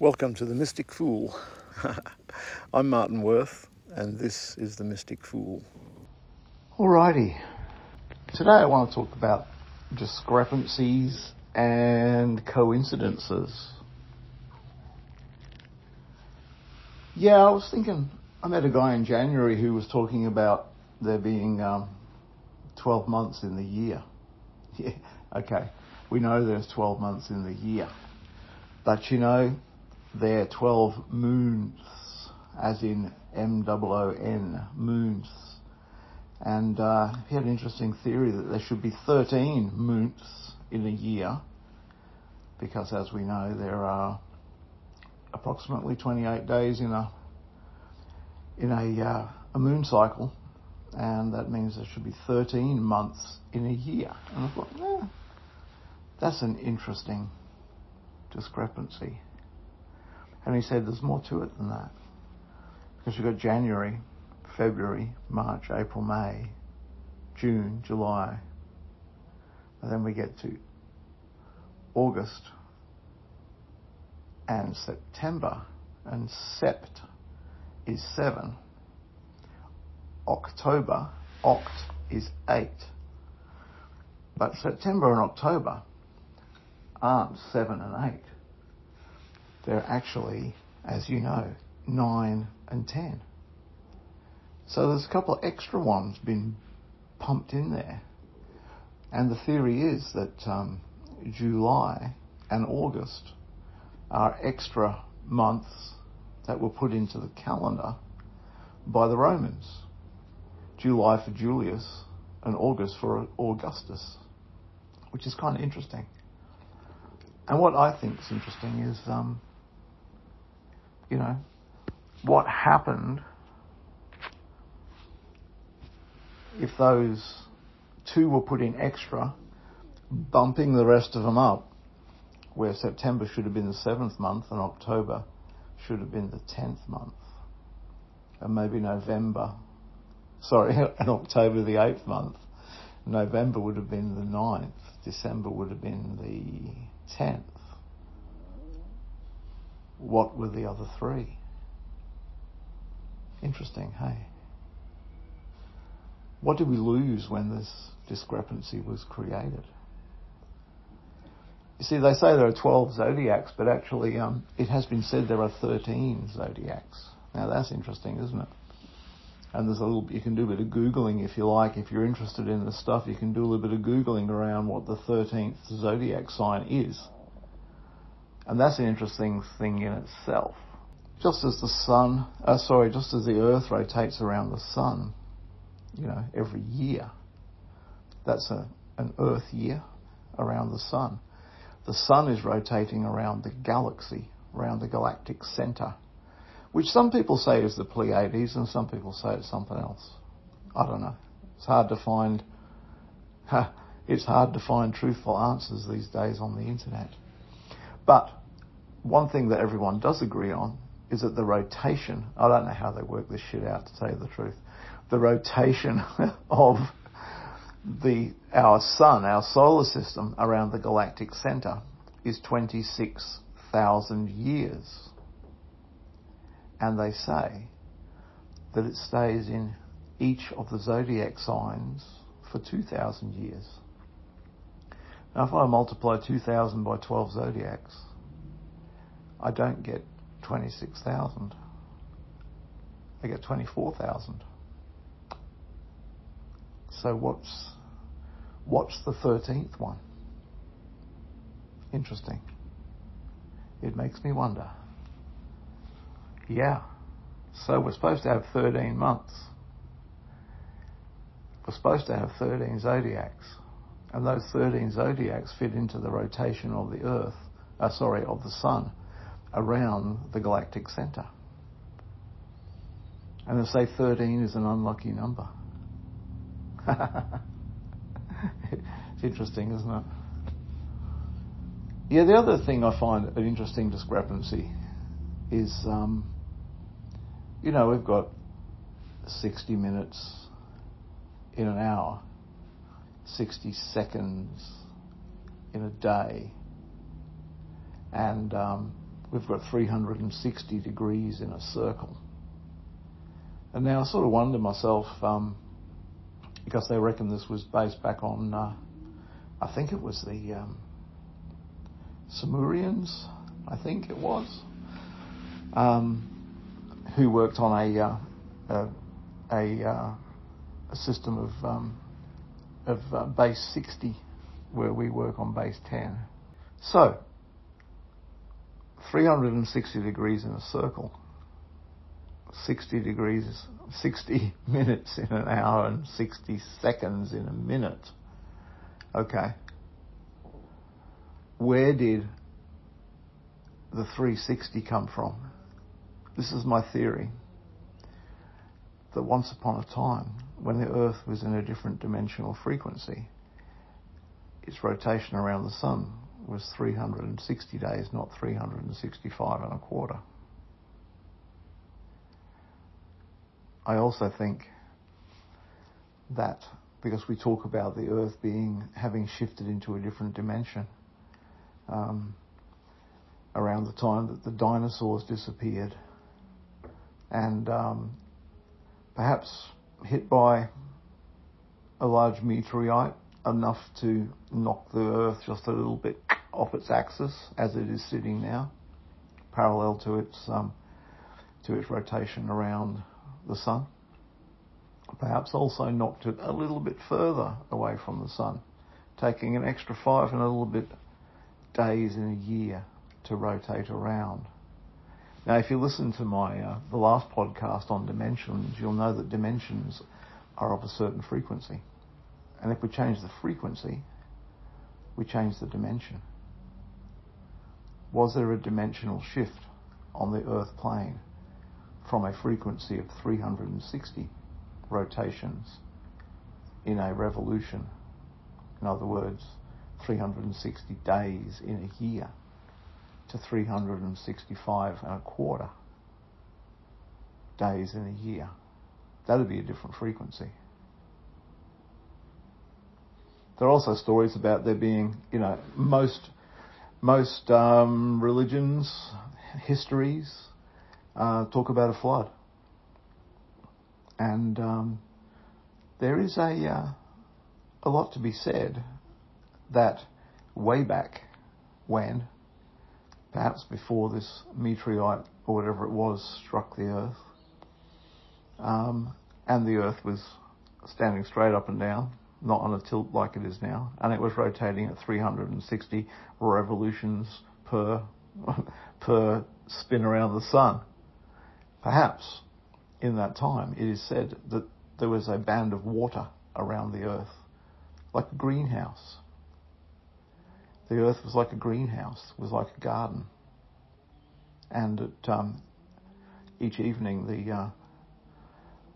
Welcome to the Mystic Fool. I'm Martin Worth, and this is the Mystic Fool. Alrighty. Today I want to talk about discrepancies and coincidences. Yeah, I was thinking, I met a guy in January who was talking about there being um, 12 months in the year. Yeah, okay. We know there's 12 months in the year. But you know, there are 12 moons, as in M-O-O-N, moons. And uh, he had an interesting theory that there should be 13 moons in a year, because as we know, there are approximately 28 days in a in a, uh, a moon cycle, and that means there should be 13 months in a year. And I thought, eh, that's an interesting discrepancy. And he said there's more to it than that. Because you've got January, February, March, April, May, June, July, and then we get to August and September, and Sept is seven. October, Oct is eight. But September and October aren't seven and eight. They're actually, as you know, nine and ten. So there's a couple of extra ones been pumped in there. And the theory is that um, July and August are extra months that were put into the calendar by the Romans. July for Julius and August for Augustus, which is kind of interesting. And what I think is interesting is, um, you know, what happened if those two were put in extra, bumping the rest of them up, where September should have been the seventh month and October should have been the tenth month, and maybe November, sorry, and October the eighth month. November would have been the ninth, December would have been the 10th. What were the other three? Interesting, hey? What did we lose when this discrepancy was created? You see, they say there are 12 zodiacs, but actually um, it has been said there are 13 zodiacs. Now that's interesting, isn't it? And there's a little, you can do a bit of Googling if you like. If you're interested in this stuff, you can do a little bit of Googling around what the 13th zodiac sign is. And that's an interesting thing in itself. Just as the sun, uh, sorry, just as the earth rotates around the sun, you know, every year, that's a, an earth year around the sun. The sun is rotating around the galaxy, around the galactic center which some people say is the Pleiades and some people say it's something else. I don't know. It's hard to find. It's hard to find truthful answers these days on the internet. But one thing that everyone does agree on is that the rotation, I don't know how they work this shit out to tell you the truth, the rotation of the, our sun, our solar system around the galactic center is 26,000 years and they say that it stays in each of the zodiac signs for 2,000 years. Now, if I multiply 2,000 by 12 zodiacs, I don't get 26,000. I get 24,000. So what's what's the 13th one? Interesting. It makes me wonder. Yeah. So we're supposed to have 13 months. We're supposed to have 13 zodiacs. And those 13 zodiacs fit into the rotation of the Earth, uh, sorry, of the Sun around the galactic center. And they say 13 is an unlucky number. it's interesting, isn't it? Yeah, the other thing I find an interesting discrepancy is um, you know, we've got 60 minutes in an hour, 60 seconds in a day, and um, we've got 360 degrees in a circle. And now I sort of wonder myself, um, because they reckon this was based back on, uh, I think it was the um, Sumerians, I think it was, um, who worked on a uh, a, a, uh, a, system of um, of uh, base 60, where we work on base 10. So 360 degrees in a circle. 60 degrees, 60 minutes in an hour and 60 seconds in a minute. Okay. Where did the 360 come from? This is my theory. That once upon a time, when the Earth was in a different dimensional frequency, its rotation around the Sun was 360 days, not 365 and a quarter. I also think that because we talk about the Earth being having shifted into a different dimension um, around the time that the dinosaurs disappeared, and um, perhaps hit by a large meteorite enough to knock the Earth just a little bit off its axis as it is sitting now, parallel to its um, to its rotation around the sun. Perhaps also knocked it a little bit further away from the sun, taking an extra five and a little bit days in a year to rotate around. Now, if you listen to my uh, the last podcast on dimensions, you'll know that dimensions are of a certain frequency. And if we change the frequency, we change the dimension. Was there a dimensional shift on the Earth plane from a frequency of 360 rotations in a revolution? In other words, 360 days in a year to 365 and a quarter days in a year. That'd be a different frequency. There are also stories about there being, you know, most most um, religions, histories uh, talk about a flood, and um, there is a uh, a lot to be said that way back when, perhaps before this meteorite or whatever it was struck the Earth, um, and the Earth was standing straight up and down not on a tilt like it is now, and it was rotating at 360 revolutions per per spin around the sun. Perhaps in that time it is said that there was a band of water around the earth, like a greenhouse. The earth was like a greenhouse, was like a garden. And um, each evening the uh,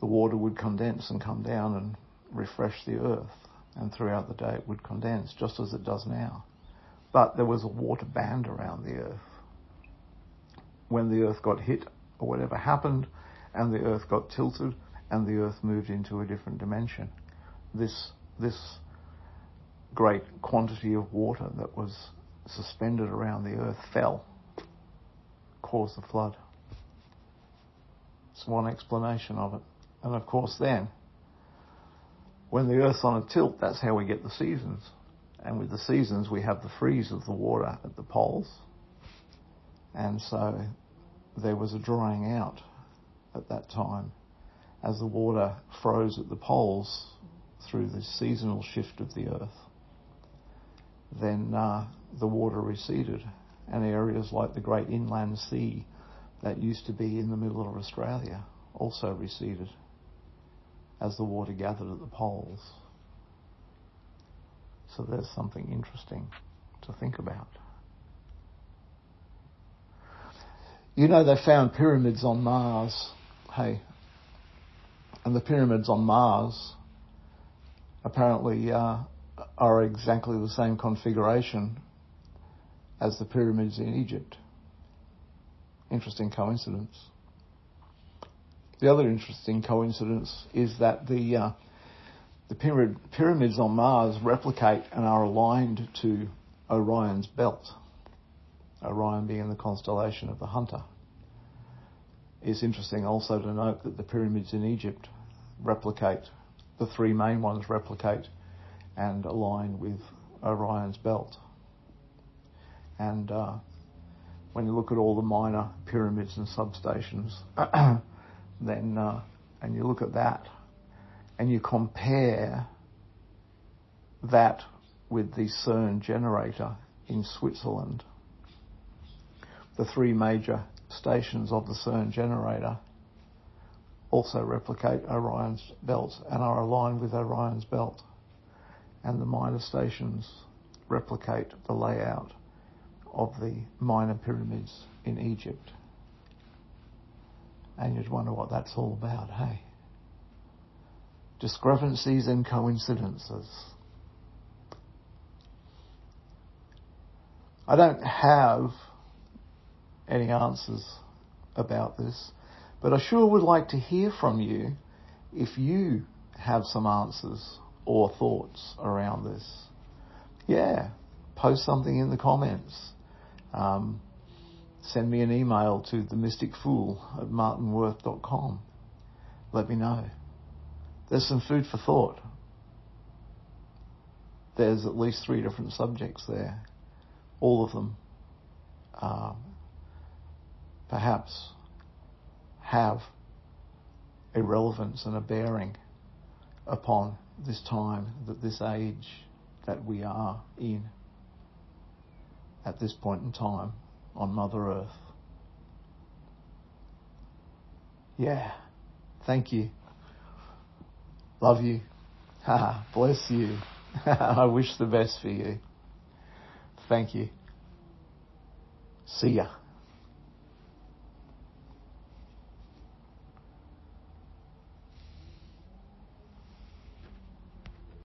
the water would condense and come down and refresh the earth, and throughout the day it would condense, just as it does now. But there was a water band around the earth. When the earth got hit, or whatever happened, and the earth got tilted, and the earth moved into a different dimension, this, this great quantity of water that was suspended around the earth fell, caused the flood. It's one explanation of it. And of course, then, when the Earth's on a tilt, that's how we get the seasons. And with the seasons, we have the freeze of the water at the poles. And so there was a drying out at that time as the water froze at the poles through the seasonal shift of the Earth. Then uh, the water receded, and areas like the Great Inland Sea that used to be in the middle of Australia also receded as the water gathered at the poles. So there's something interesting to think about. You know, they found pyramids on Mars. Hey. And the pyramids on Mars apparently uh, are exactly the same configuration as the pyramids in Egypt. Interesting coincidence. The other interesting coincidence is that the uh, the pyramid, pyramids on Mars replicate and are aligned to Orion's belt. Orion being the constellation of the hunter. It's interesting also to note that the pyramids in Egypt replicate, the three main ones replicate and align with Orion's belt. And uh, when you look at all the minor pyramids and substations, then uh, and you look at that and you compare that with the CERN generator in Switzerland, the three major stations of the CERN generator also replicate Orion's belt and are aligned with Orion's belt. And the minor stations replicate the layout of the minor pyramids in Egypt. And you'd wonder what that's all about, hey? Discrepancies and coincidences. I don't have any answers about this, but I sure would like to hear from you if you have some answers or thoughts around this. Yeah, post something in the comments. Um, send me an email to themysticfool at martinworth.com. Let me know. There's some food for thought. There's at least three different subjects there all of them um, perhaps have a relevance and a bearing upon this time, that this age that we are in at this point in time on Mother Earth. Yeah, thank you. Love you. Bless you. I wish the best for you. Thank you. See ya.